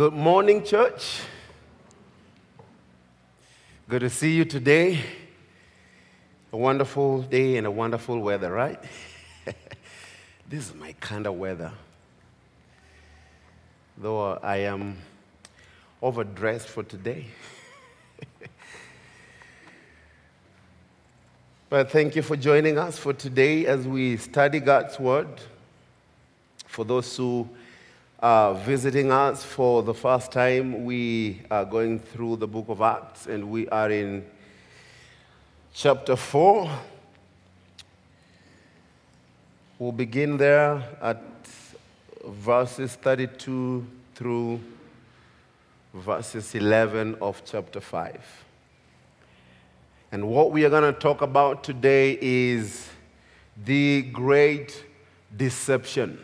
Good morning, church. Good to see you today. A wonderful day and a wonderful weather, right? this is my kind of weather. Though I am overdressed for today. but thank you for joining us for today as we study God's Word. For those who are visiting us for the first time, we are going through the book of Acts and we are in chapter 4. We'll begin there at verses 32 through verses 11 of chapter 5. And what we are going to talk about today is the great deception.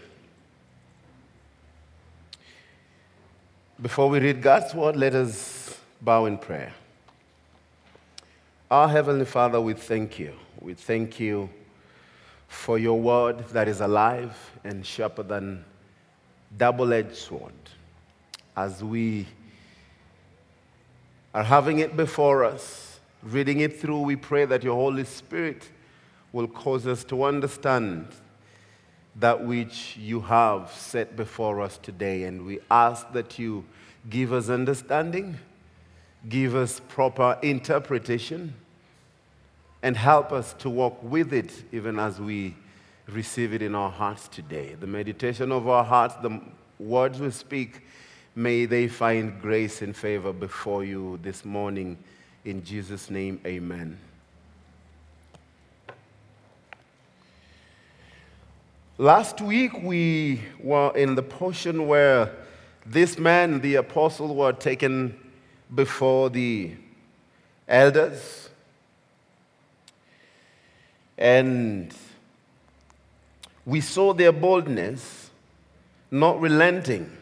Before we read God's word, let us bow in prayer. Our Heavenly Father, we thank you. We thank you for your word that is alive and sharper than double edged sword. As we are having it before us, reading it through, we pray that your Holy Spirit will cause us to understand that which you have set before us today. And we ask that you give us understanding, give us proper interpretation, and help us to walk with it even as we receive it in our hearts today. The meditation of our hearts, the words we speak, may they find grace and favor before you this morning. In Jesus' name, amen. Last week, we were in the portion where this man, the apostle, were taken before the elders. And we saw their boldness, not relenting.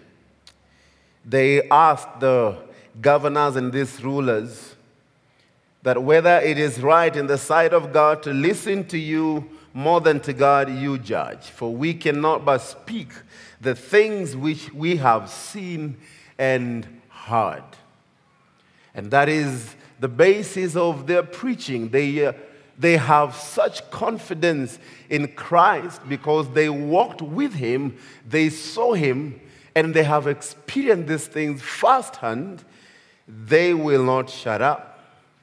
They asked the governors and these rulers that whether it is right in the sight of God to listen to you more than to God you judge. For we cannot but speak the things which we have seen and heard. And that is the basis of their preaching. They, uh, they have such confidence in Christ because they walked with him, they saw him, and they have experienced these things firsthand. They will not shut up.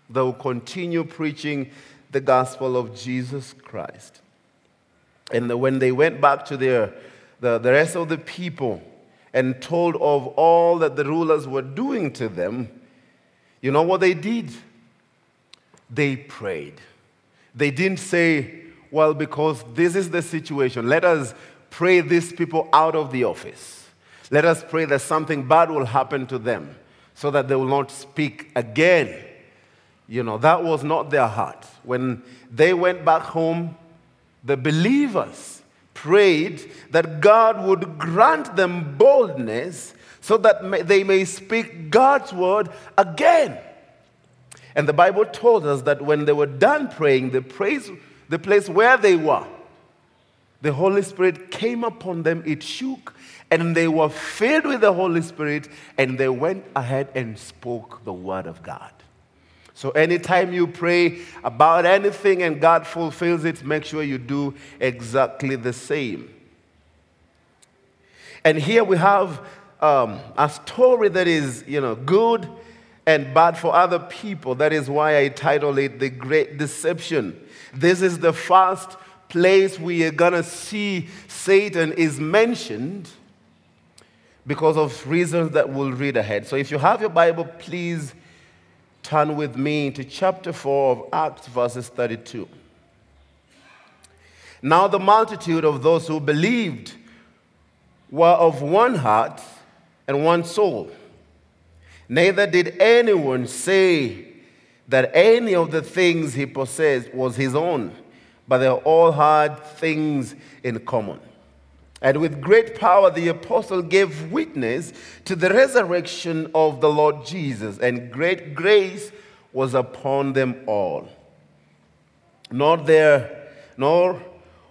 They will continue preaching the gospel of Jesus Christ. And when they went back to their, the, the rest of the people and told of all that the rulers were doing to them, you know what they did? They prayed. They didn't say, well, because this is the situation, let us pray these people out of the office. Let us pray that something bad will happen to them so that they will not speak again. You know, that was not their heart. When they went back home, the believers prayed that God would grant them boldness so that they may speak God's word again. And the Bible told us that when they were done praying, the, praise, the place where they were, the Holy Spirit came upon them, it shook, and they were filled with the Holy Spirit, and they went ahead and spoke the word of God. So, anytime you pray about anything and God fulfills it, make sure you do exactly the same. And here we have um, a story that is, you know, good and bad for other people. That is why I titled it The Great Deception. This is the first place we are going to see Satan is mentioned because of reasons that we'll read ahead. So if you have your Bible, please turn with me to chapter 4 of Acts, verses 32. Now, the multitude of those who believed were of one heart and one soul. Neither did anyone say that any of the things he possessed was his own, but they all had things in common. And with great power, the apostle gave witness to the resurrection of the Lord Jesus, and great grace was upon them all. Not there, nor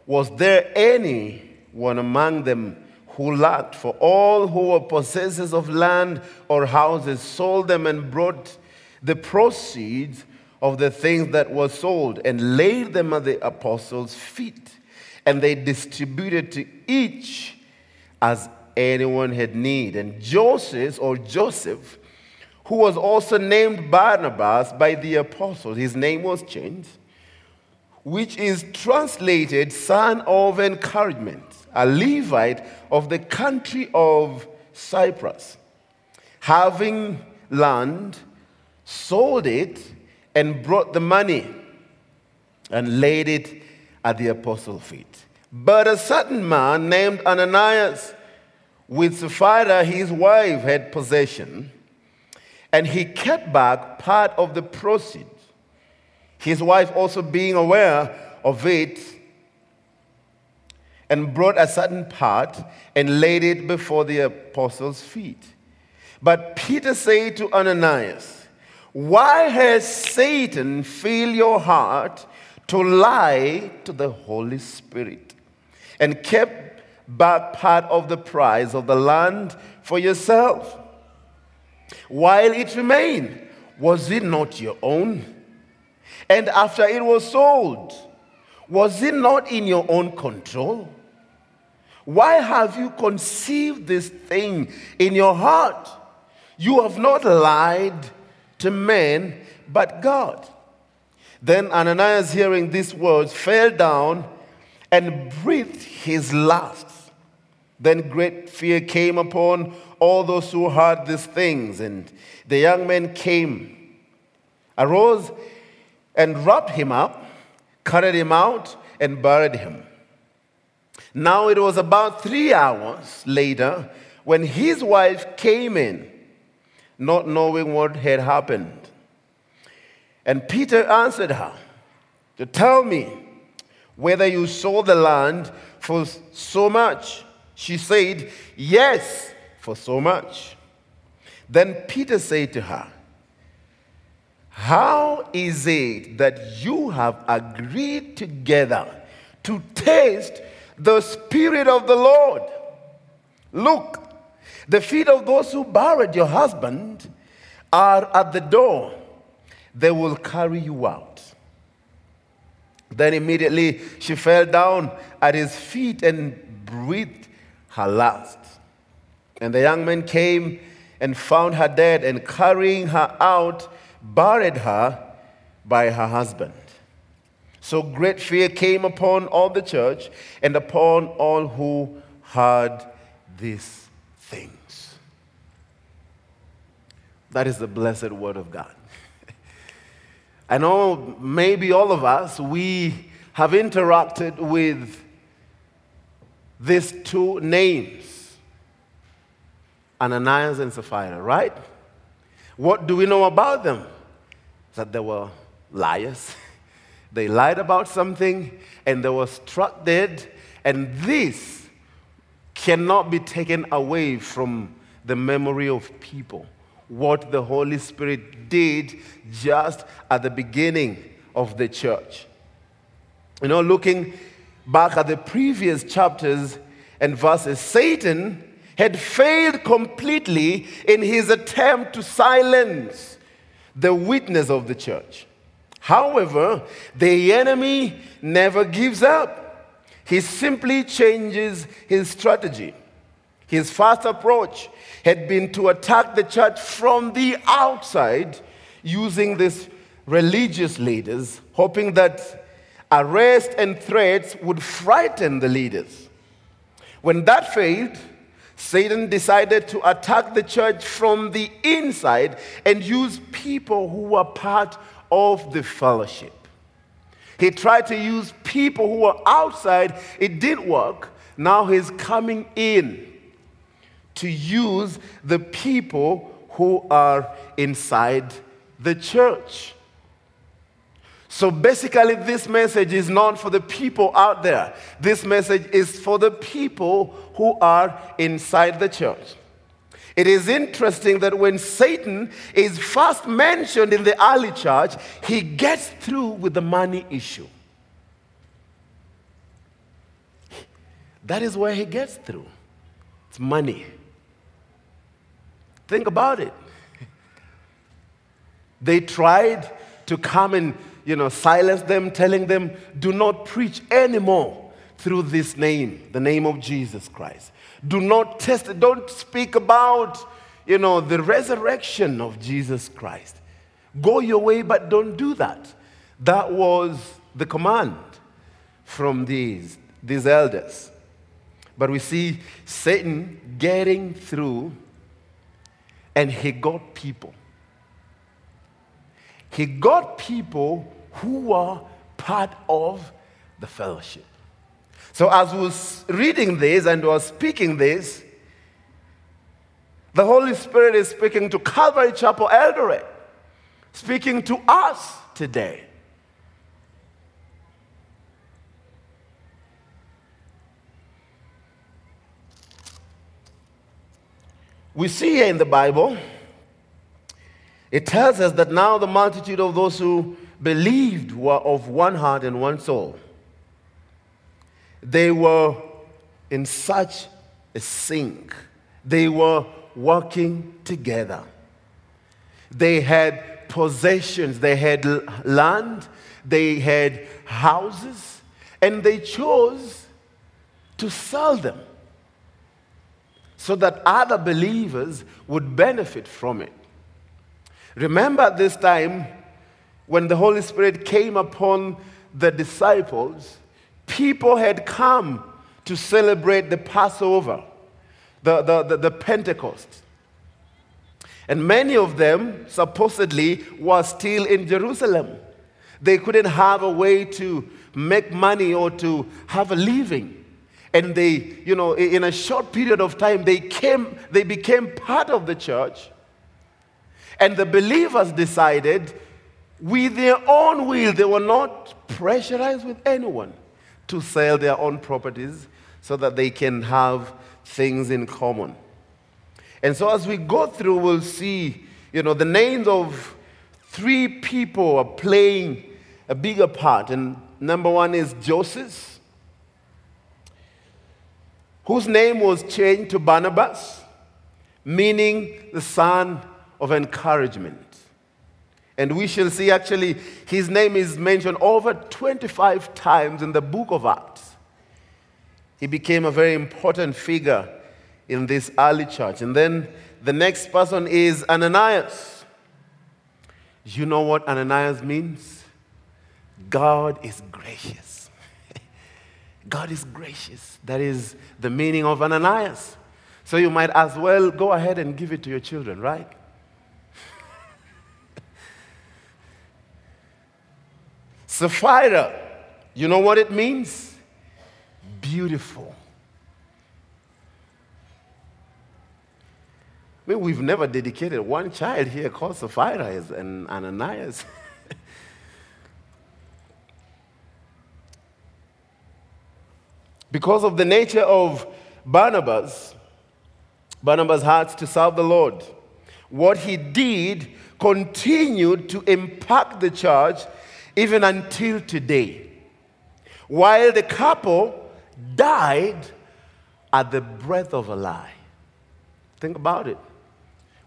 was there any one among them who lacked, for all who were possessors of land or houses sold them and brought the proceeds of the things that were sold and laid them at the apostles' feet. And they distributed to each as anyone had need. And Joseph or Joseph, who was also named Barnabas by the apostles, his name was changed, which is translated son of encouragement, a Levite of the country of Cyprus, having land, sold it, and brought the money and laid it at the apostles' feet. But a certain man named Ananias, with Sapphira, his wife, had possession, and he kept back part of the proceeds. His wife, also being aware of it, and brought a certain part and laid it before the apostles' feet. But Peter said to Ananias, Why has Satan filled your heart to lie to the Holy Spirit and kept back part of the price of the land for yourself. While it remained, was it not your own? And after it was sold, was it not in your own control? Why have you conceived this thing in your heart? You have not lied to men, but God. Then Ananias, hearing these words, fell down and breathed his last. Then great fear came upon all those who heard these things, and the young men came, arose, and wrapped him up, carried him out, and buried him. Now it was about three hours later when his wife came in, not knowing what had happened. And Peter answered her, To tell me whether you sold the land for so much. She said, Yes, for so much. Then Peter said to her, How is it that you have agreed together to taste the Spirit of the Lord? Look, the feet of those who buried your husband are at the door. They will carry you out. Then immediately she fell down at his feet and breathed her last. And the young men came and found her dead, and carrying her out, buried her by her husband. So great fear came upon all the church and upon all who heard these things. That is the blessed word of God. I know maybe all of us, we have interacted with these two names Ananias and Sapphira, right? What do we know about them? That they were liars. They lied about something and they were struck dead, and this cannot be taken away from the memory of people. What the Holy Spirit did just at the beginning of the church. You know, looking back at the previous chapters and verses, Satan had failed completely in his attempt to silence the witness of the church. However, the enemy never gives up. He simply changes his strategy. His first approach had been to attack the church from the outside using these religious leaders, hoping that arrest and threats would frighten the leaders. When that failed, Satan decided to attack the church from the inside and use people who were part of the fellowship. He tried to use people who were outside, it didn't work. Now he's coming in to use the people who are inside the church. So basically, this message is not for the people out there. This message is for the people who are inside the church. It is interesting that when Satan is first mentioned in the early church, he gets through with the money issue. That is where he gets through. It's money. Think about it. They tried to come and you know, silence them, telling them, do not preach anymore through this name, the name of Jesus Christ. Do not test. Don't speak about, you know, the resurrection of Jesus Christ. Go your way, but don't do that. That was the command from these, these elders. But we see Satan getting through, and he got people. He got people who were part of the fellowship. So, as was reading this and was speaking this, the Holy Spirit is speaking to Calvary Chapel Eldoret, speaking to us today. We see here in the Bible, it tells us that now the multitude of those who believed were of one heart and one soul. They were in such a sync. They were working together. They had possessions, they had land, they had houses, and they chose to sell them so that other believers would benefit from it. Remember this time when the Holy Spirit came upon the disciples, people had come to celebrate the Passover, the, the, the, the Pentecost. And many of them supposedly were still in Jerusalem. They couldn't have a way to make money or to have a living. And they, you know, in a short period of time, they came, they became part of the church. And the believers decided, with their own will, they were not pressurized with anyone to sell their own properties so that they can have things in common. And so as we go through, we'll see, you know, the names of three people are playing a bigger part. And number one is Joseph whose name was changed to Barnabas, meaning the son of encouragement. And we shall see actually his name is mentioned over 25 times in the book of Acts. He became a very important figure in this early church. And then the next person is Ananias. You know what Ananias means? God is gracious. God is gracious. That is the meaning of Ananias. So you might as well go ahead and give it to your children, right? Sapphira, you know what it means? Beautiful. I mean, we've never dedicated one child here called Sapphira and Ananias. Because of the nature of Barnabas, Barnabas' heart to serve the Lord. What he did continued to impact the church even until today. While the couple died at the breath of a lie. Think about it.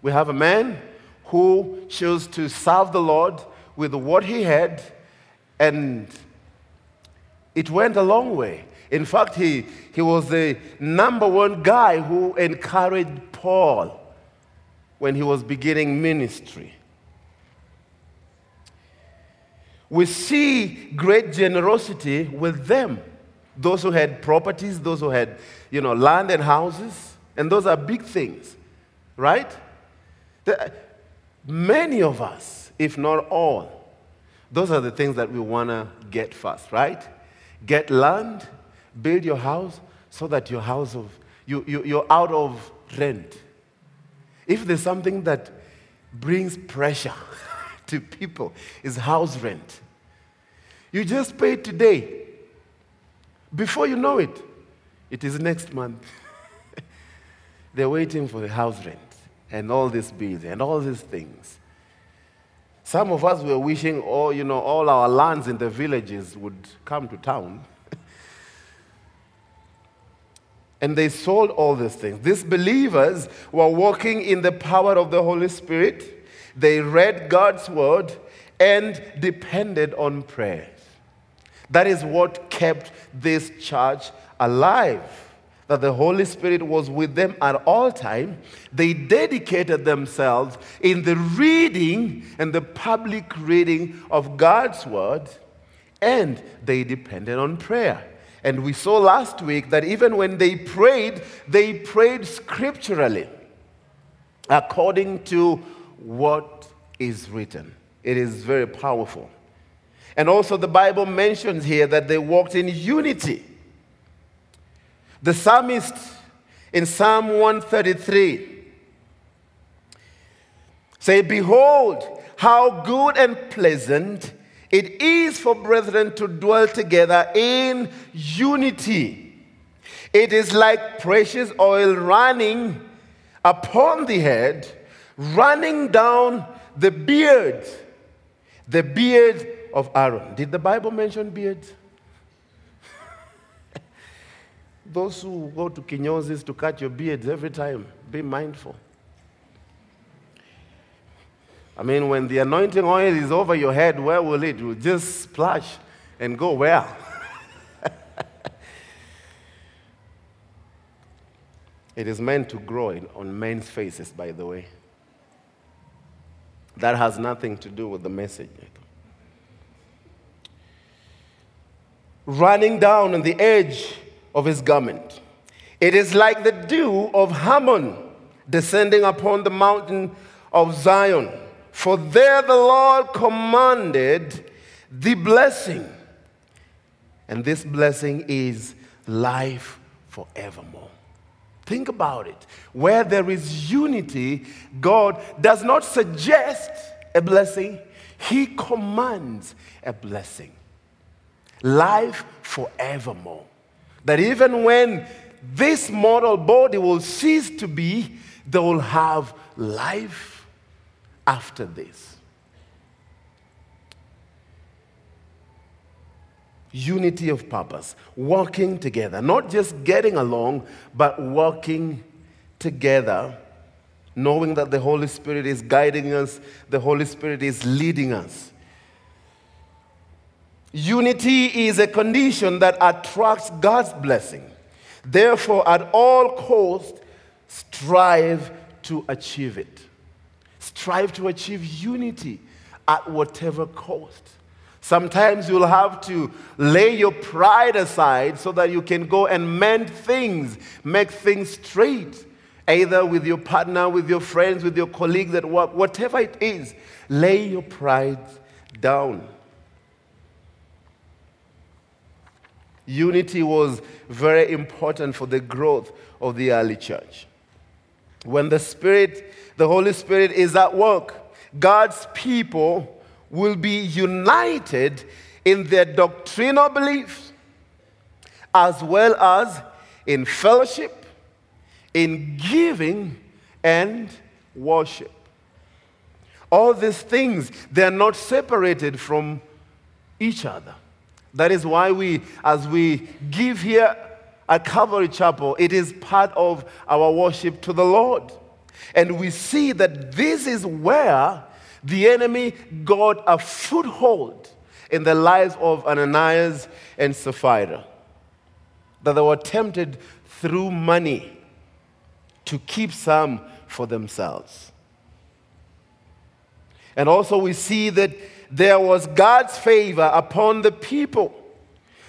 We have a man who chose to serve the Lord with what he had, and it went a long way. In fact, he, he was the number one guy who encouraged Paul when he was beginning ministry. We see great generosity with them. Those who had properties, those who had, you know, land and houses, and those are big things, right? The, many of us, if not all, those are the things that we want to get first, right? Get land, build your house so that your house of you, you, you're out of rent. If there's something that brings pressure to people, is house rent. You just pay today. Before you know it, it is next month. They're waiting for the house rent and all these bills and all these things. Some of us were wishing all, you know, all our lands in the villages would come to town and they sold all these things. These believers were walking in the power of the Holy Spirit. They read God's word and depended on prayer. That is what kept this church alive. That the Holy Spirit was with them at all time. They dedicated themselves in the reading and the public reading of God's word, and they depended on prayer. And we saw last week that even when they prayed, they prayed scripturally according to what is written. It is very powerful. And also, the Bible mentions here that they walked in unity. The psalmist in Psalm 133 say, Behold, how good and pleasant it is for brethren to dwell together in unity. It is like precious oil running upon the head, running down the beard, the beard of Aaron. Did the Bible mention beard? Those who go to kinyozis to cut your beards every time, be mindful. I mean, when the anointing oil is over your head, where will it? It will just splash and go where? it is meant to grow in, on men's faces, by the way. That has nothing to do with the message. Running down on the edge of his garment. It is like the dew of Hermon descending upon the mountain of Zion. For there the Lord commanded the blessing. And this blessing is life forevermore. Think about it. Where there is unity, God does not suggest a blessing, He commands a blessing. Life forevermore. That even when this mortal body will cease to be, they will have life after this. Unity of purpose, working together, not just getting along, but working together, knowing that the Holy Spirit is guiding us, the Holy Spirit is leading us. Unity is a condition that attracts God's blessing. Therefore, at all costs, strive to achieve it. Strive to achieve unity at whatever cost. Sometimes you'll have to lay your pride aside so that you can go and mend things, make things straight, either with your partner, with your friends, with your colleagues at work, whatever it is. Lay your pride down. Unity was very important for the growth of the early church. When the Spirit the Holy Spirit is at work. God's people will be united in their doctrinal beliefs as well as in fellowship, in giving, and worship. All these things, they are not separated from each other. That is why we, as we give here at Calvary Chapel, it is part of our worship to the Lord. And we see that this is where the enemy got a foothold in the lives of Ananias and Sapphira. That they were tempted through money to keep some for themselves. And also, we see that there was God's favor upon the people.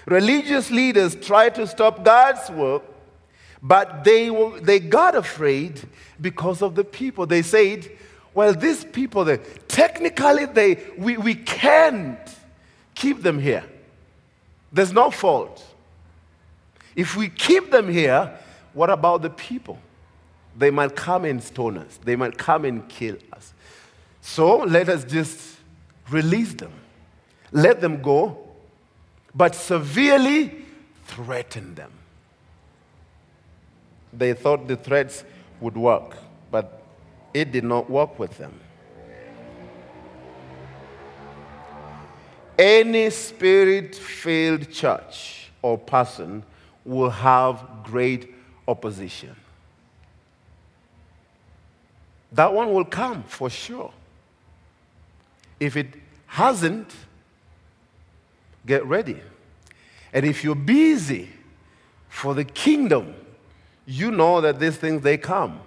Religious leaders tried to stop God's work but they, they got afraid because of the people. They said, well, these people, they, technically, they, we, we can't keep them here. There's no fault. If we keep them here, what about the people? They might come and stone us, they might come and kill us. So let us just release them, let them go, but severely threaten them. They thought the threats would work, but it did not work with them. Any spirit filled church or person will have great opposition. That one will come for sure. If it hasn't, get ready. And if you're busy for the kingdom, you know that these things they come.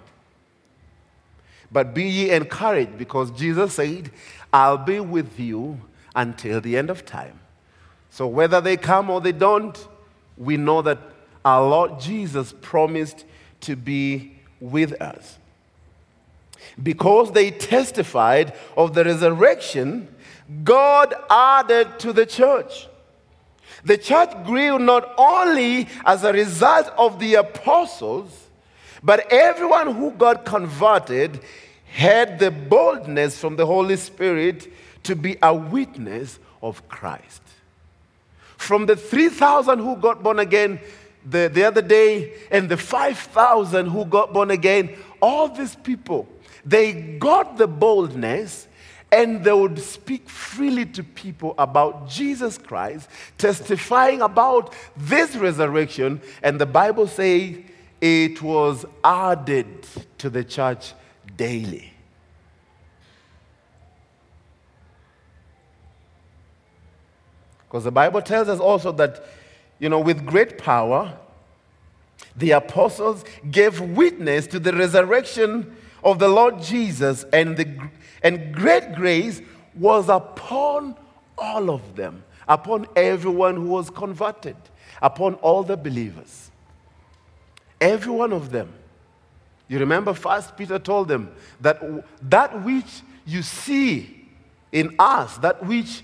But be ye encouraged because Jesus said, I'll be with you until the end of time. So whether they come or they don't, we know that our Lord Jesus promised to be with us. Because they testified of the resurrection, God added to the church. The church grew not only as a result of the apostles, but everyone who got converted had the boldness from the Holy Spirit to be a witness of Christ. From the 3,000 who got born again the, the other day and the 5,000 who got born again, all these people, they got the boldness and they would speak freely to people about Jesus Christ, testifying about this resurrection. And the Bible says it was added to the church daily. Because the Bible tells us also that, you know, with great power, the apostles gave witness to the resurrection of the Lord Jesus, and, the, and great grace was upon all of them, upon everyone who was converted, upon all the believers. Every one of them. You remember, First Peter told them that that which you see in us, that which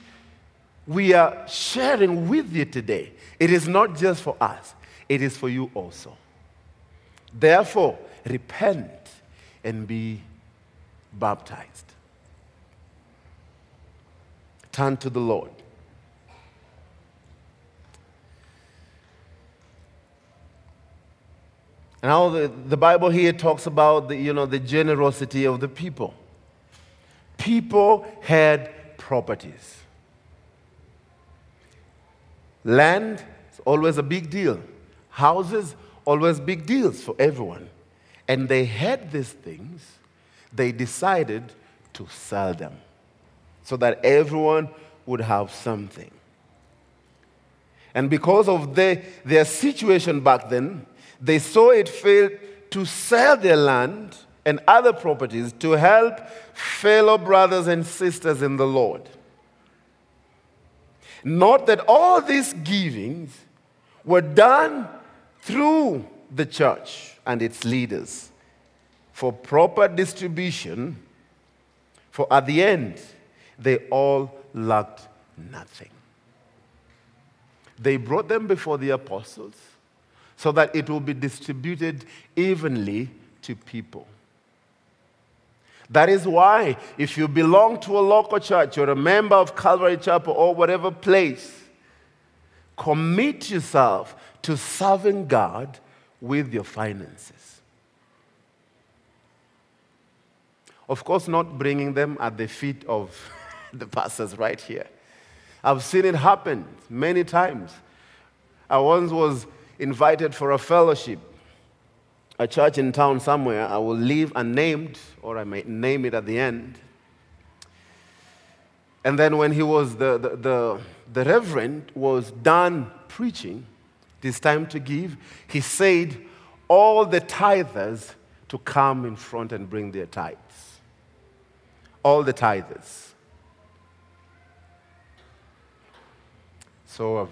we are sharing with you today, it is not just for us, it is for you also. Therefore, repent and be baptized. Turn to the Lord. Now, the, the Bible here talks about the, you know, the generosity of the people. People had properties. Land is always a big deal. Houses, always big deals for everyone. And they had these things, they decided to sell them so that everyone would have something. And because of the, their situation back then, they saw it fit to sell their land and other properties to help fellow brothers and sisters in the Lord. Note that all these givings were done through the church and its leaders for proper distribution, for at the end, they all lacked nothing. They brought them before the apostles so that it will be distributed evenly to people. That is why, if you belong to a local church, you're a member of Calvary Chapel or whatever place, commit yourself to serving God with your finances. Of course, not bringing them at the feet of the pastors right here. I've seen it happen many times. I once was invited for a fellowship, a church in town somewhere. I will leave unnamed, or I might name it at the end. And then when he was, the, the, the, the reverend was done preaching, it is time to give, he said, all the tithers to come in front and bring their tithes. All the tithers. So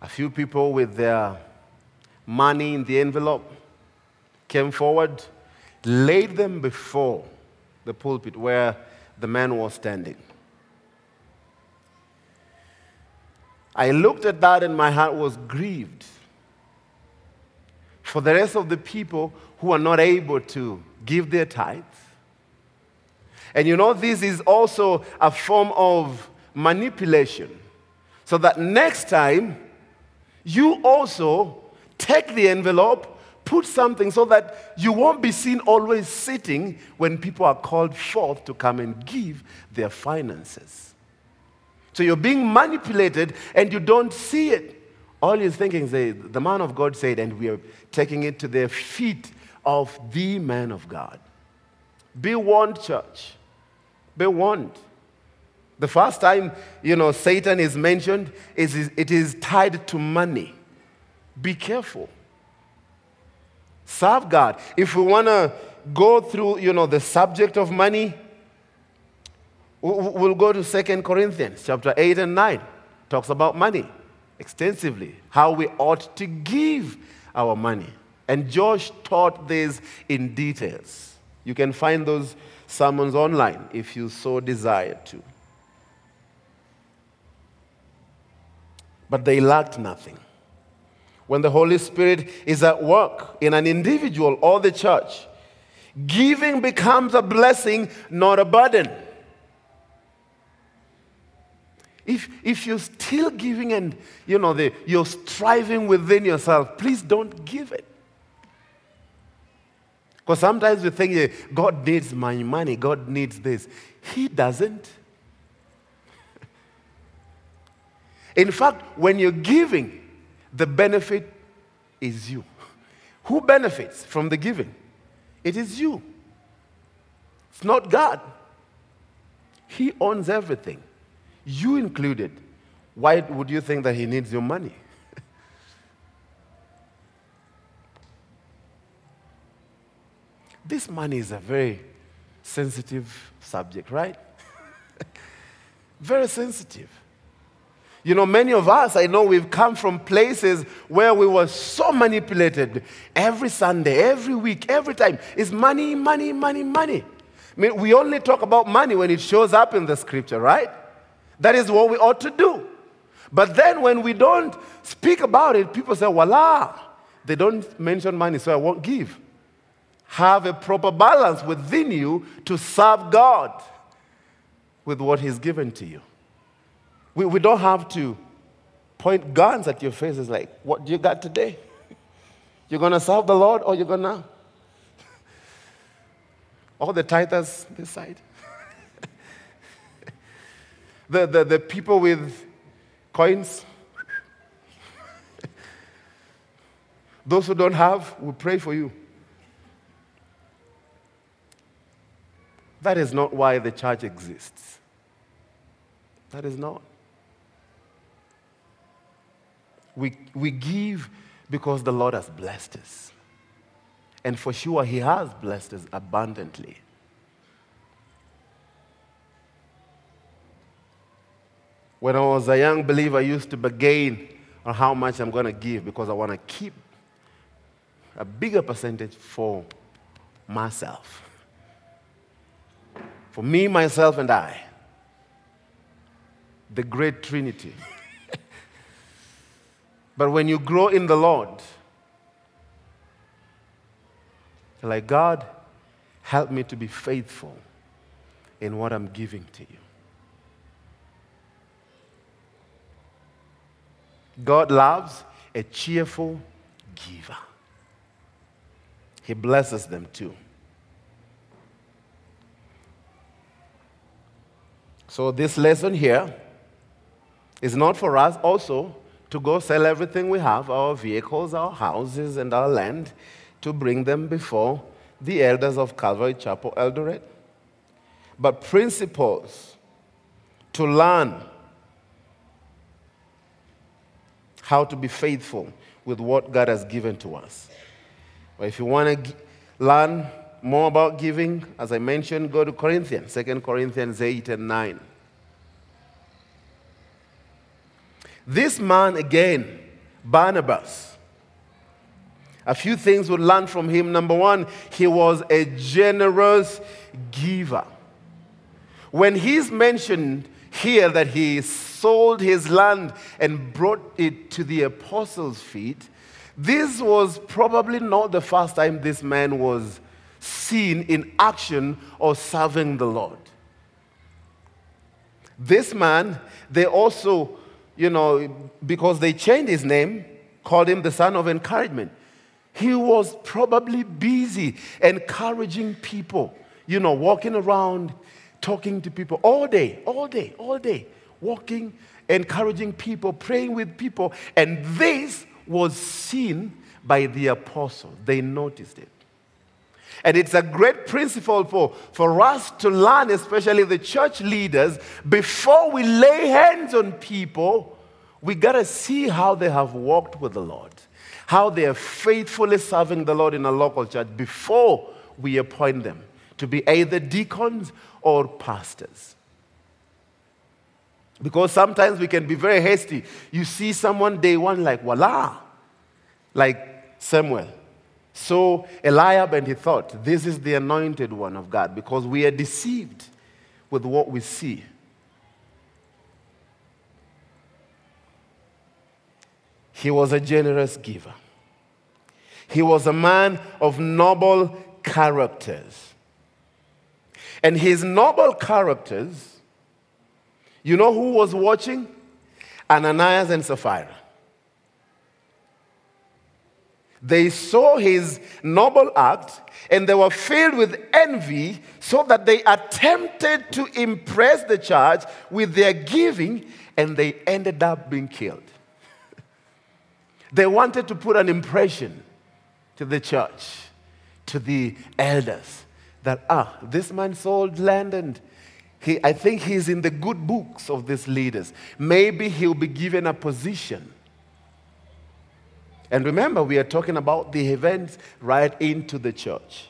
a few people with their money in the envelope, came forward, laid them before the pulpit where the man was standing. I looked at that and my heart was grieved for the rest of the people who are not able to give their tithes. And you know, this is also a form of manipulation. So that next time, you also Take the envelope, put something so that you won't be seen always sitting when people are called forth to come and give their finances. So you're being manipulated and you don't see it All you're thinking is the man of God said, and we are taking it to the feet of the man of God. Be warned, church. Be warned. The first time, you know, Satan is mentioned, is it is tied to money. Be careful. Serve God. If we want to go through, you know, the subject of money, we'll go to Second Corinthians chapter 8 and 9. Talks about money extensively, how we ought to give our money. And Josh taught this in details. You can find those sermons online if you so desire to. But they lacked nothing. When the Holy Spirit is at work in an individual or the church, giving becomes a blessing, not a burden. If, if you're still giving and you know the, you're striving within yourself, please don't give it. Because sometimes we think God needs my money, God needs this. He doesn't. In fact, when you're giving, the benefit is you. Who benefits from the giving? It is you. It's not God. He owns everything, you included. Why would you think that He needs your money? this money is a very sensitive subject, right? very sensitive. You know, many of us, I know we've come from places where we were so manipulated. Every Sunday, every week, every time is money, money, money, money. I mean, we only talk about money when it shows up in the scripture, right? That is what we ought to do. But then when we don't speak about it, people say, voila, they don't mention money, so I won't give. Have a proper balance within you to serve God with what He's given to you. We, we don't have to point guns at your faces like, what do you got today? You're going to serve the Lord or you're going to? All the tithers this side. The, the, the people with coins. Those who don't have, we pray for you. That is not why the church exists. That is not. We, we give because the Lord has blessed us. And for sure, He has blessed us abundantly. When I was a young believer, I used to bargain on how much I'm going to give because I want to keep a bigger percentage for myself. For me, myself, and I. The great Trinity. But when you grow in the Lord, like, God, help me to be faithful in what I'm giving to you. God loves a cheerful giver. He blesses them too. So, this lesson here is not for us also to go sell everything we have our vehicles, our houses, and our land to bring them before the elders of Calvary Chapel Eldoret. But principles to learn how to be faithful with what God has given to us. But if you want to learn more about giving, as I mentioned, go to Corinthians, 2 Corinthians 8 and 9. This man again, Barnabas, a few things we learn from him. Number one, he was a generous giver. When he's mentioned here that he sold his land and brought it to the apostles' feet, this was probably not the first time this man was seen in action or serving the Lord. This man, they also you know, because they changed his name, called him the son of encouragement. He was probably busy encouraging people, you know, walking around, talking to people all day, all day, all day, walking encouraging people, praying with people. And this was seen by the apostles. They noticed it. And it's a great principle for, for us to learn, especially the church leaders, before we lay hands on people, we got to see how they have walked with the Lord, how they are faithfully serving the Lord in a local church before we appoint them to be either deacons or pastors. Because sometimes we can be very hasty. You see someone day one, like, voila, like Samuel. So Eliab and he thought, this is the anointed one of God because we are deceived with what we see. He was a generous giver. He was a man of noble characters. And his noble characters you know who was watching? Ananias and Sapphira. They saw his noble act and they were filled with envy, so that they attempted to impress the church with their giving and they ended up being killed. they wanted to put an impression to the church, to the elders, that, ah, this man sold land and he, I think he's in the good books of these leaders. Maybe he'll be given a position. And remember, we are talking about the events right into the church.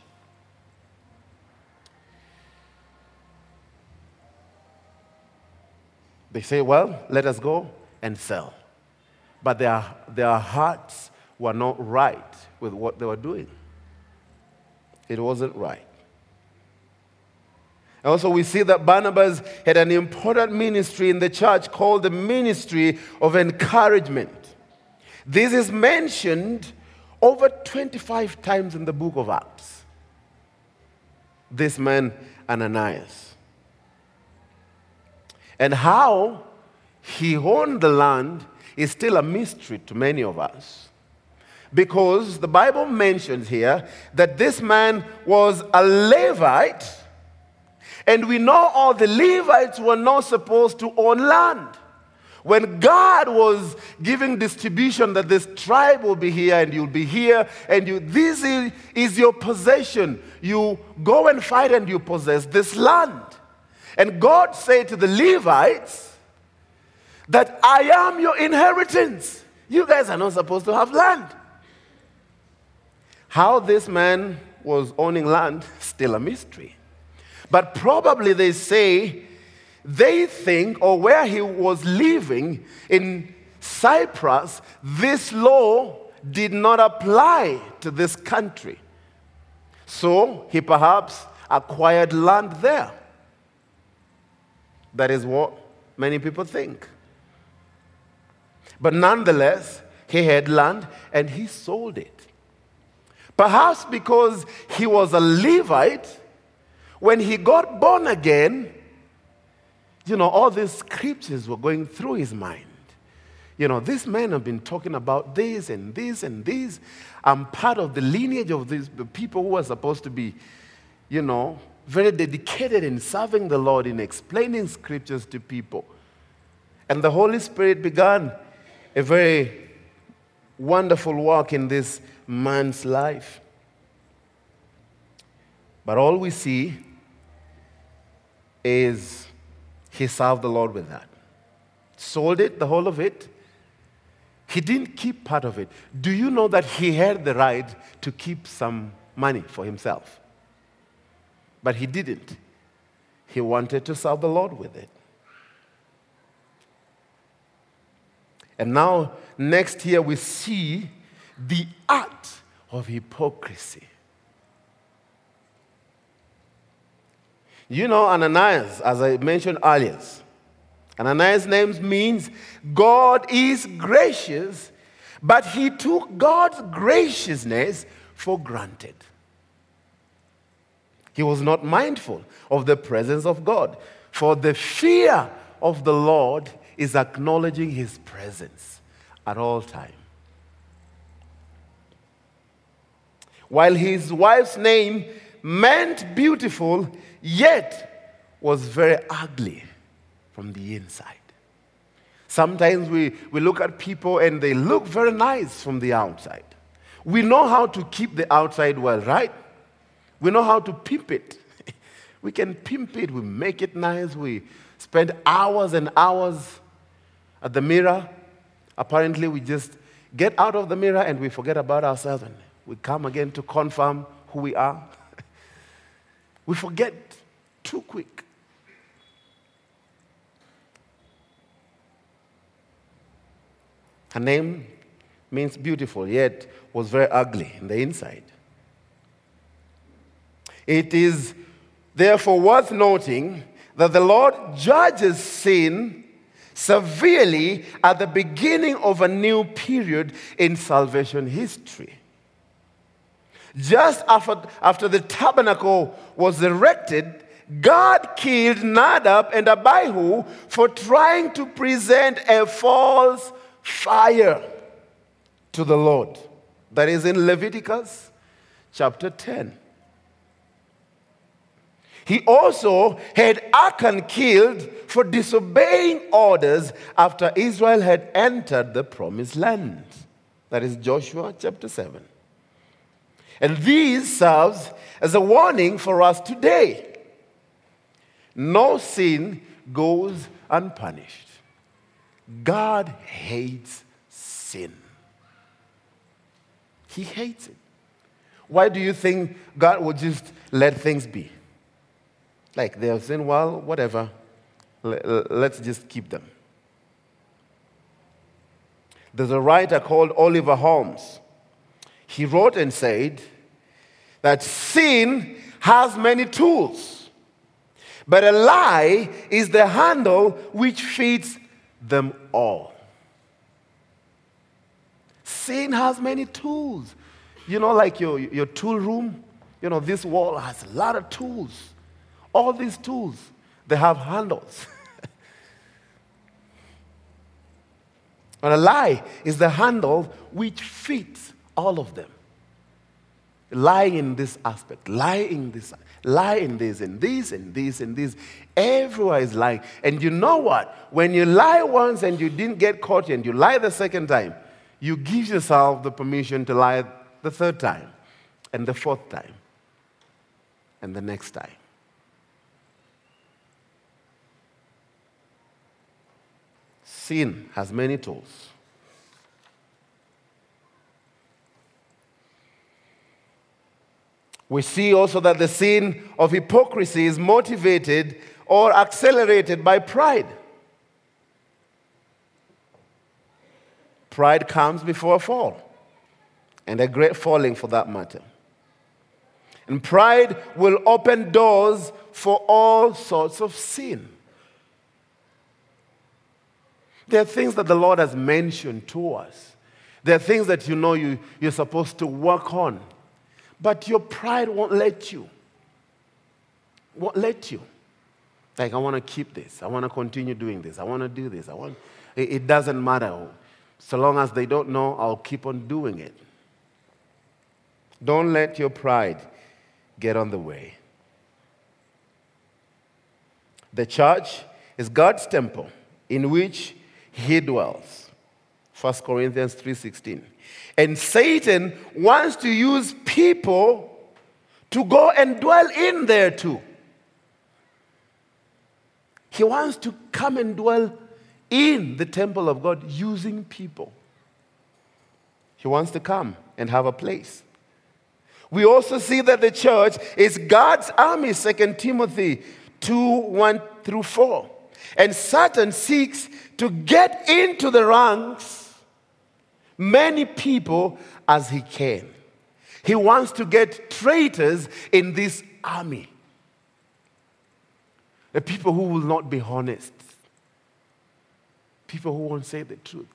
They say, well, let us go and sell. But their, their hearts were not right with what they were doing. It wasn't right. Also, we see that Barnabas had an important ministry in the church called the ministry of encouragement. This is mentioned over 25 times in the book of Acts. This man, Ananias. And how he owned the land is still a mystery to many of us. Because the Bible mentions here that this man was a Levite and we know all the Levites were not supposed to own land. When God was giving distribution that this tribe will be here and you'll be here, and you, this is, is your possession. You go and fight and you possess this land. And God said to the Levites that I am your inheritance. You guys are not supposed to have land. How this man was owning land, still a mystery. But probably they say they think, or where he was living in Cyprus, this law did not apply to this country. So he perhaps acquired land there. That is what many people think. But nonetheless, he had land and he sold it. Perhaps because he was a Levite when he got born again, you know, all these scriptures were going through his mind. You know, these men have been talking about this and this and this. I'm part of the lineage of these the people who are supposed to be, you know, very dedicated in serving the Lord, in explaining scriptures to people. And the Holy Spirit began a very wonderful work in this man's life. But all we see is he served the Lord with that. Sold it, the whole of it. He didn't keep part of it. Do you know that he had the right to keep some money for himself? But he didn't. He wanted to serve the Lord with it. And now, next year, we see the art of hypocrisy. You know Ananias, as I mentioned earlier. Ananias' name means God is gracious, but he took God's graciousness for granted. He was not mindful of the presence of God, for the fear of the Lord is acknowledging his presence at all times. While his wife's name meant beautiful, yet was very ugly from the inside. Sometimes we, we look at people and they look very nice from the outside. We know how to keep the outside well, right? We know how to pimp it. we can pimp it, we make it nice, we spend hours and hours at the mirror. Apparently, we just get out of the mirror and we forget about ourselves and we come again to confirm who we are. we forget too quick. Her name means beautiful, yet was very ugly in the inside. It is therefore worth noting that the Lord judges sin severely at the beginning of a new period in salvation history. Just after, after the tabernacle was erected, God killed Nadab and Abihu for trying to present a false fire to the Lord. That is in Leviticus chapter 10. He also had Achan killed for disobeying orders after Israel had entered the promised land. That is Joshua chapter 7. And these serves as a warning for us today. No sin goes unpunished. God hates sin. He hates it. Why do you think God would just let things be? Like they have sin, well, whatever. Let's just keep them. There's a writer called Oliver Holmes. He wrote and said that sin has many tools, but a lie is the handle which fits them all. Sin has many tools. You know, like your, your tool room, you know, this wall has a lot of tools. All these tools, they have handles. and a lie is the handle which fits all of them. Lie in this aspect, lie in this, lie in this, and this, and this, and this. Everywhere is lying. And you know what? When you lie once and you didn't get caught and you lie the second time, you give yourself the permission to lie the third time, and the fourth time, and the next time. Sin has many tools. We see also that the sin of hypocrisy is motivated or accelerated by pride. Pride comes before a fall, and a great falling for that matter. And pride will open doors for all sorts of sin. There are things that the Lord has mentioned to us. There are things that you know you, you're supposed to work on, but your pride won't let you. Won't let you. Like, I want to keep this. I want to continue doing this. I want to do this. I want, it, it doesn't matter. So long as they don't know, I'll keep on doing it. Don't let your pride get on the way. The church is God's temple in which he dwells. 1 Corinthians 3:16. And Satan wants to use people to go and dwell in there too. He wants to come and dwell in the temple of God using people. He wants to come and have a place. We also see that the church is God's army, 2 Timothy 2 1 through 4. And Satan seeks to get into the ranks many people as he can. He wants to get traitors in this army. The people who will not be honest, people who won't say the truth.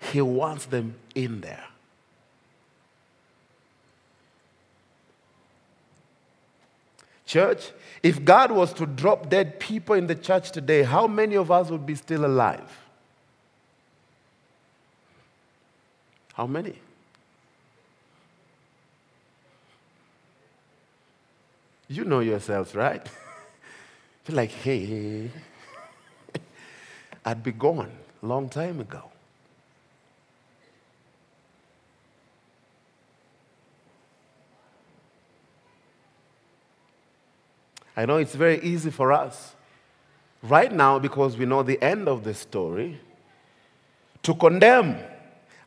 He wants them in there. Church, if God was to drop dead people in the church today, how many of us would be still alive? How many? You know yourselves, right? You're like, hey, I'd be gone long time ago. I know it's very easy for us right now because we know the end of the story to condemn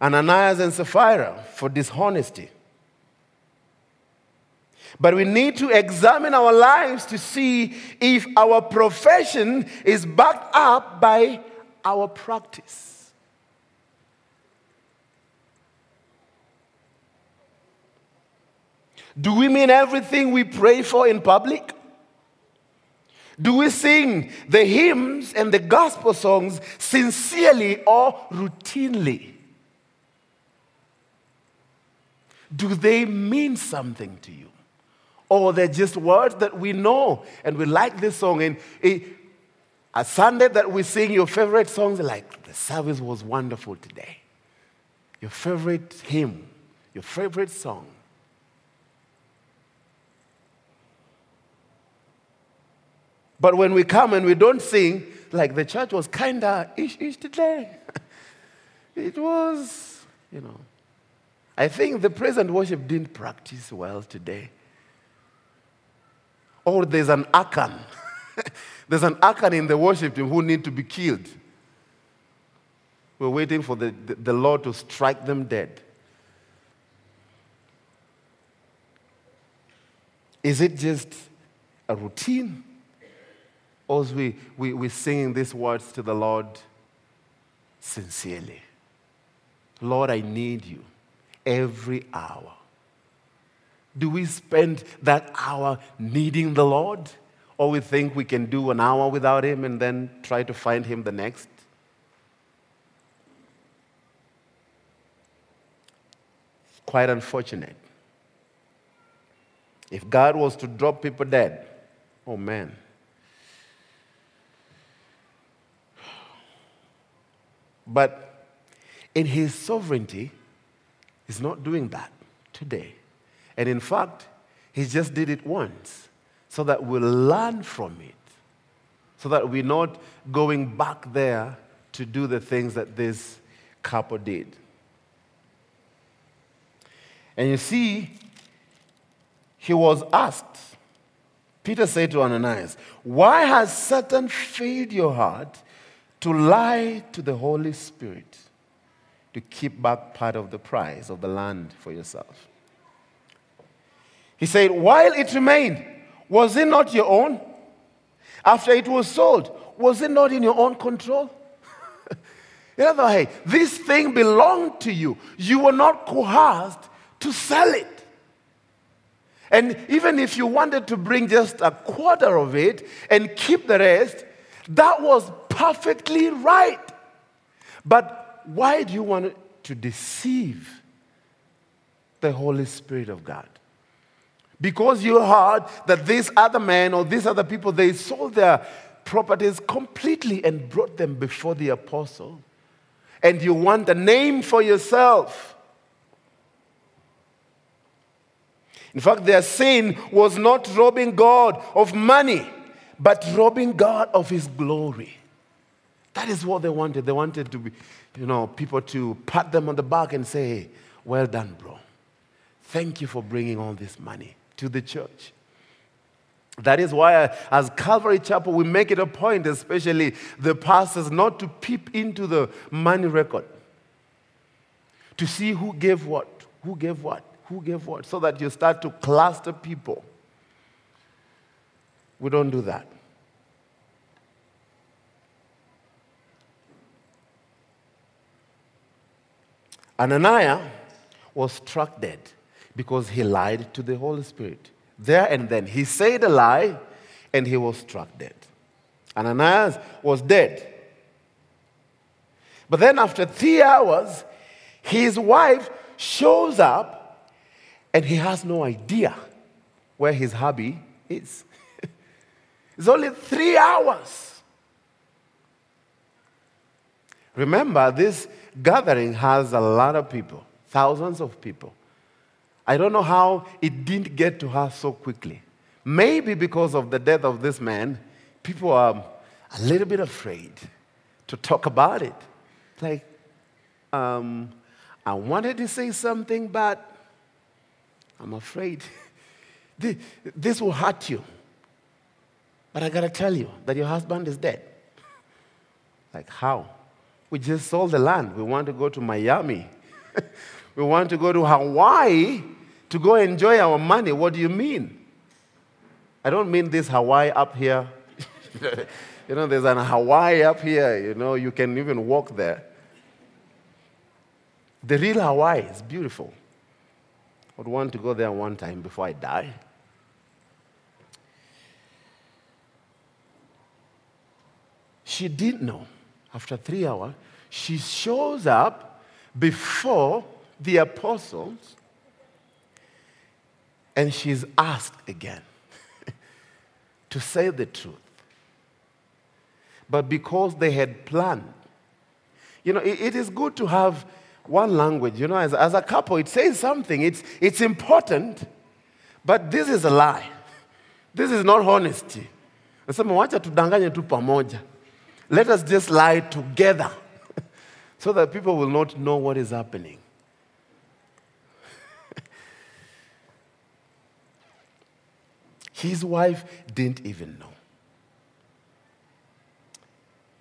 Ananias and Sapphira for dishonesty. But we need to examine our lives to see if our profession is backed up by our practice. Do we mean everything we pray for in public? Do we sing the hymns and the gospel songs sincerely or routinely? Do they mean something to you? Or they're just words that we know and we like this song. And a Sunday that we sing your favorite songs, like the service was wonderful today. Your favorite hymn, your favorite song. But when we come and we don't sing, like the church was kind of ish ish today. it was, you know. I think the praise and worship didn't practice well today. Or there's an Achan. there's an Achan in the worship team who need to be killed. We're waiting for the, the, the Lord to strike them dead. Is it just a routine? Or we, we, we singing these words to the Lord sincerely? Lord, I need you every hour. Do we spend that hour needing the Lord? Or we think we can do an hour without Him and then try to find Him the next? It's quite unfortunate. If God was to drop people dead, oh man. But in his sovereignty, he's not doing that today. And in fact, he just did it once so that we'll learn from it, so that we're not going back there to do the things that this couple did. And you see, he was asked, Peter said to Ananias, Why has Satan filled your heart to lie to the Holy Spirit to keep back part of the price of the land for yourself. He said, While it remained, was it not your own? After it was sold, was it not in your own control? in other words, hey, this thing belonged to you. You were not coerced to sell it. And even if you wanted to bring just a quarter of it and keep the rest, that was perfectly right. But why do you want to deceive the Holy Spirit of God? Because you heard that this other man or these other people, they sold their properties completely and brought them before the apostle. And you want a name for yourself. In fact, their sin was not robbing God of money but robbing God of his glory. That is what they wanted. They wanted to be, you know, people to pat them on the back and say, Well done, bro. Thank you for bringing all this money to the church. That is why, as Calvary Chapel, we make it a point, especially the pastors, not to peep into the money record, to see who gave what, who gave what, who gave what, so that you start to cluster people. We don't do that. Ananias was struck dead because he lied to the Holy Spirit. There and then, he said a lie and he was struck dead. Ananias was dead. But then, after three hours, his wife shows up and he has no idea where his hubby is. It's only three hours. Remember, this gathering has a lot of people, thousands of people. I don't know how it didn't get to her so quickly. Maybe because of the death of this man, people are a little bit afraid to talk about it. Like, um, I wanted to say something, but I'm afraid this will hurt you. But I gotta tell you that your husband is dead. Like, how? We just sold the land. We want to go to Miami. we want to go to Hawaii to go enjoy our money. What do you mean? I don't mean this Hawaii up here. you know, there's an Hawaii up here, you know, you can even walk there. The real Hawaii is beautiful. I would want to go there one time before I die. She didn't know. After three hours, she shows up before the apostles and she's asked again to say the truth. But because they had planned, you know, it, it is good to have one language. You know, as, as a couple, it says something, it's, it's important, but this is a lie. This is not honesty. Nasema wacha tudanganye tu pamoja. Let us just lie together so that people will not know what is happening. His wife didn't even know.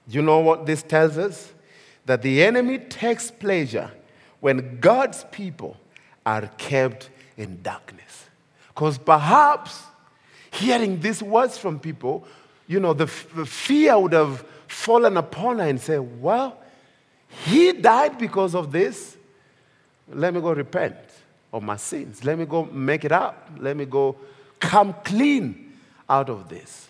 You know what this tells us? That the enemy takes pleasure when God's people are kept in darkness. Because perhaps hearing these words from people, you know, the, the fear would have fallen upon her and say, Well, he died because of this. Let me go repent of my sins. Let me go make it up. Let me go come clean out of this.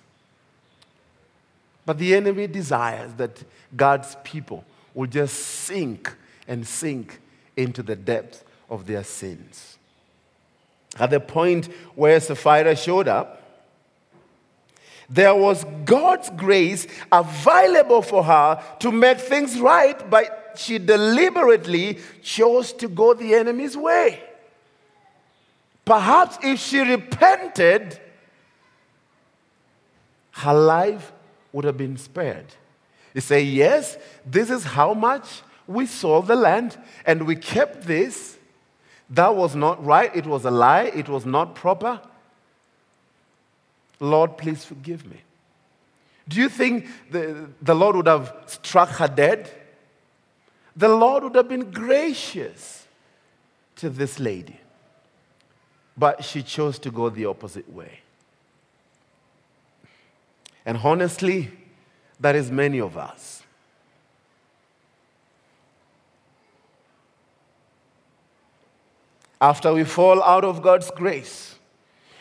But the enemy desires that God's people will just sink and sink into the depths of their sins. At the point where Sapphira showed up, there was God's grace available for her to make things right, but she deliberately chose to go the enemy's way. Perhaps if she repented, her life would have been spared. You say, Yes, this is how much we sold the land and we kept this. That was not right. It was a lie. It was not proper. Lord, please forgive me. Do you think the, the Lord would have struck her dead? The Lord would have been gracious to this lady. But she chose to go the opposite way. And honestly, that is many of us. After we fall out of God's grace,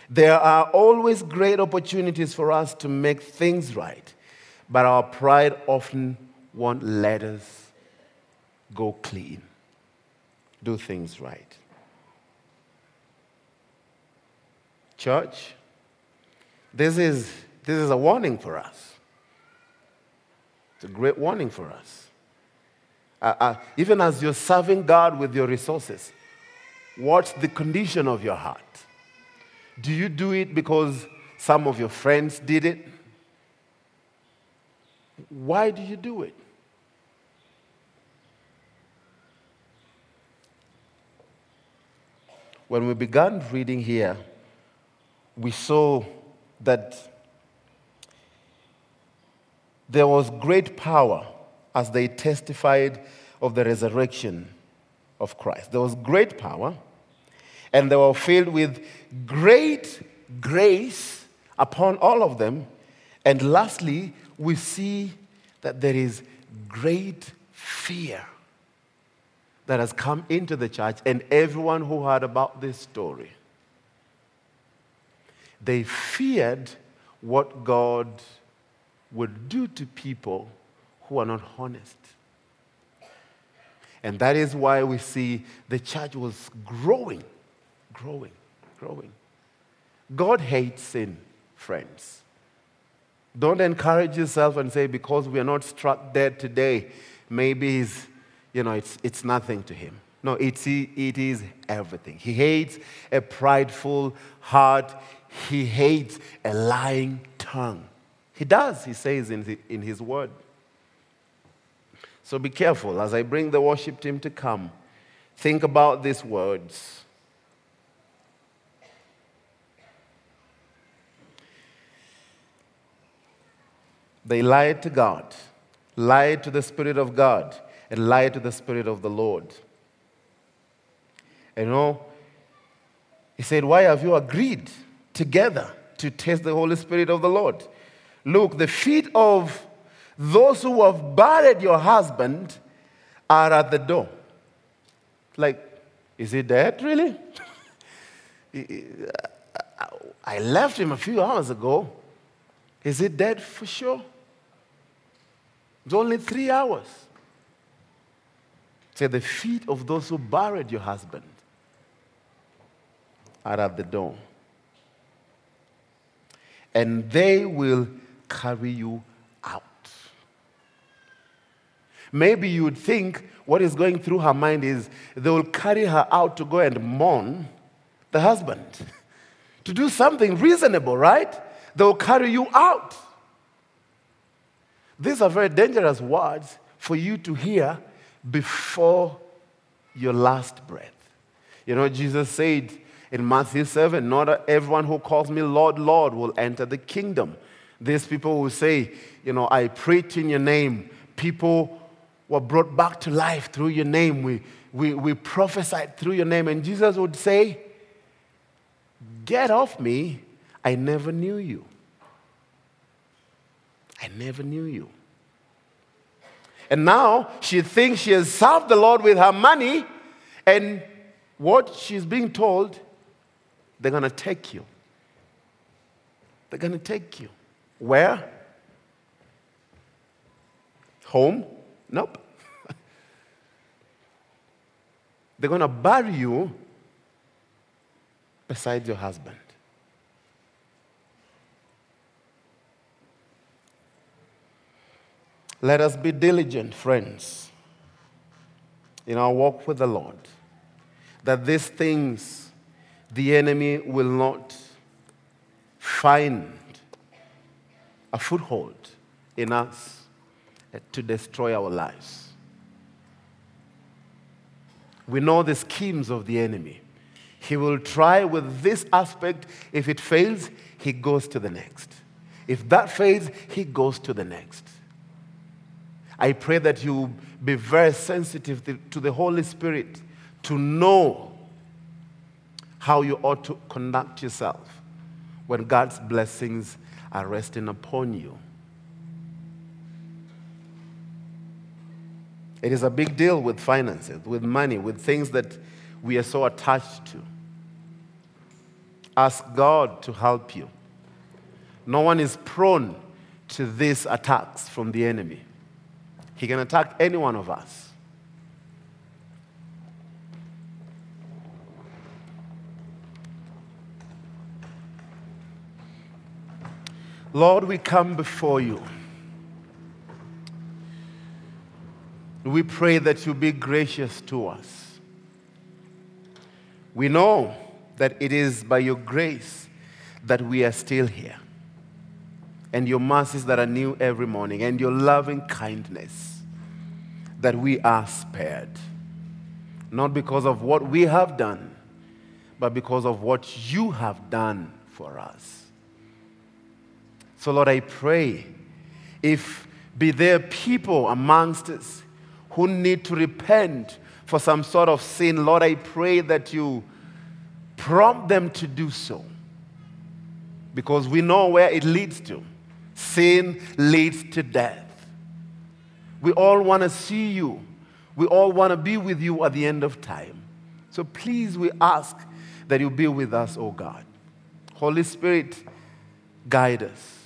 there are always great opportunities for us to make things right, but our pride often won't let us go clean, do things right. Church, this is, this is a warning for us. It's a great warning for us. Uh, uh, even as you're serving God with your resources, what's the condition of your heart? Do you do it because some of your friends did it? Why do you do it? When we began reading here, we saw that there was great power as they testified of the resurrection of Christ. There was great power and they were filled with great grace upon all of them. And lastly, we see that there is great fear that has come into the church and everyone who heard about this story. They feared what God would do to people who are not honest. And that is why we see the church was growing growing, growing. God hates sin, friends. Don't encourage yourself and say, because we are not struck dead today, maybe it's, you know, it's, it's nothing to him. No, it's, it is everything. He hates a prideful heart. He hates a lying tongue. He does, he says in, in his word. So be careful as I bring the worship team to come. Think about these words. They lied to God, lied to the Spirit of God, and lied to the Spirit of the Lord. And You know, he said, Why have you agreed together to test the Holy Spirit of the Lord? Look, the feet of those who have buried your husband are at the door. Like, is he dead, really? Uh, I left him a few hours ago. Is he dead for sure? It's only three hours. Say, the feet of those who buried your husband are at the door. And they will carry you out. Maybe you would think what is going through her mind is they will carry her out to go and mourn the husband, to do something reasonable, right? They will carry you out. These are very dangerous words for you to hear before your last breath. You know, Jesus said in Matthew 7 Not everyone who calls me Lord, Lord will enter the kingdom. These people will say, You know, I preach in your name. People were brought back to life through your name. We, we, we prophesied through your name. And Jesus would say, Get off me. I never knew you. I never knew you. And now she thinks she has served the Lord with her money, and what she's being told, they're going to take you. They're going to take you. Where? Home? Nope. they're going to bury you beside your husband. Let us be diligent, friends, in our walk with the Lord, that these things the enemy will not find a foothold in us to destroy our lives. We know the schemes of the enemy. He will try with this aspect. If it fails, he goes to the next. If that fails, he goes to the next. I pray that you be very sensitive to the Holy Spirit to know how you ought to conduct yourself when God's blessings are resting upon you. It is a big deal with finances, with money, with things that we are so attached to. Ask God to help you. No one is prone to these attacks from the enemy. He can attack any one of us. Lord, we come before you. We pray that you be gracious to us. We know that it is by your grace that we are still here and your mercies that are new every morning, and your loving kindness that we are spared. Not because of what we have done, but because of what you have done for us. So, Lord, I pray if be there people amongst us who need to repent for some sort of sin, Lord, I pray that you prompt them to do so because we know where it leads to. Sin leads to death. We all want to see you. We all want to be with you at the end of time. So please, we ask that you be with us, oh God. Holy Spirit, guide us.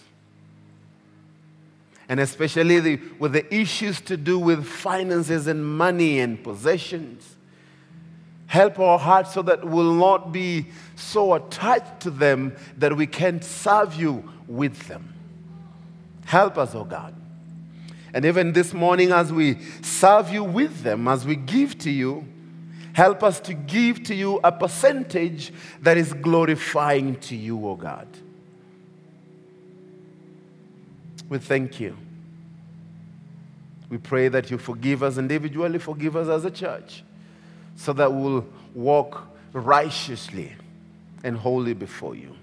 And especially the, with the issues to do with finances and money and possessions. Help our hearts so that we'll not be so attached to them that we can't serve you with them. Help us, oh God. And even this morning, as we serve you with them, as we give to you, help us to give to you a percentage that is glorifying to you, oh God. We thank you. We pray that you forgive us individually, forgive us as a church, so that we'll walk righteously and holy before you.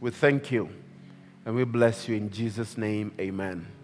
We thank you and we bless you in Jesus' name. Amen.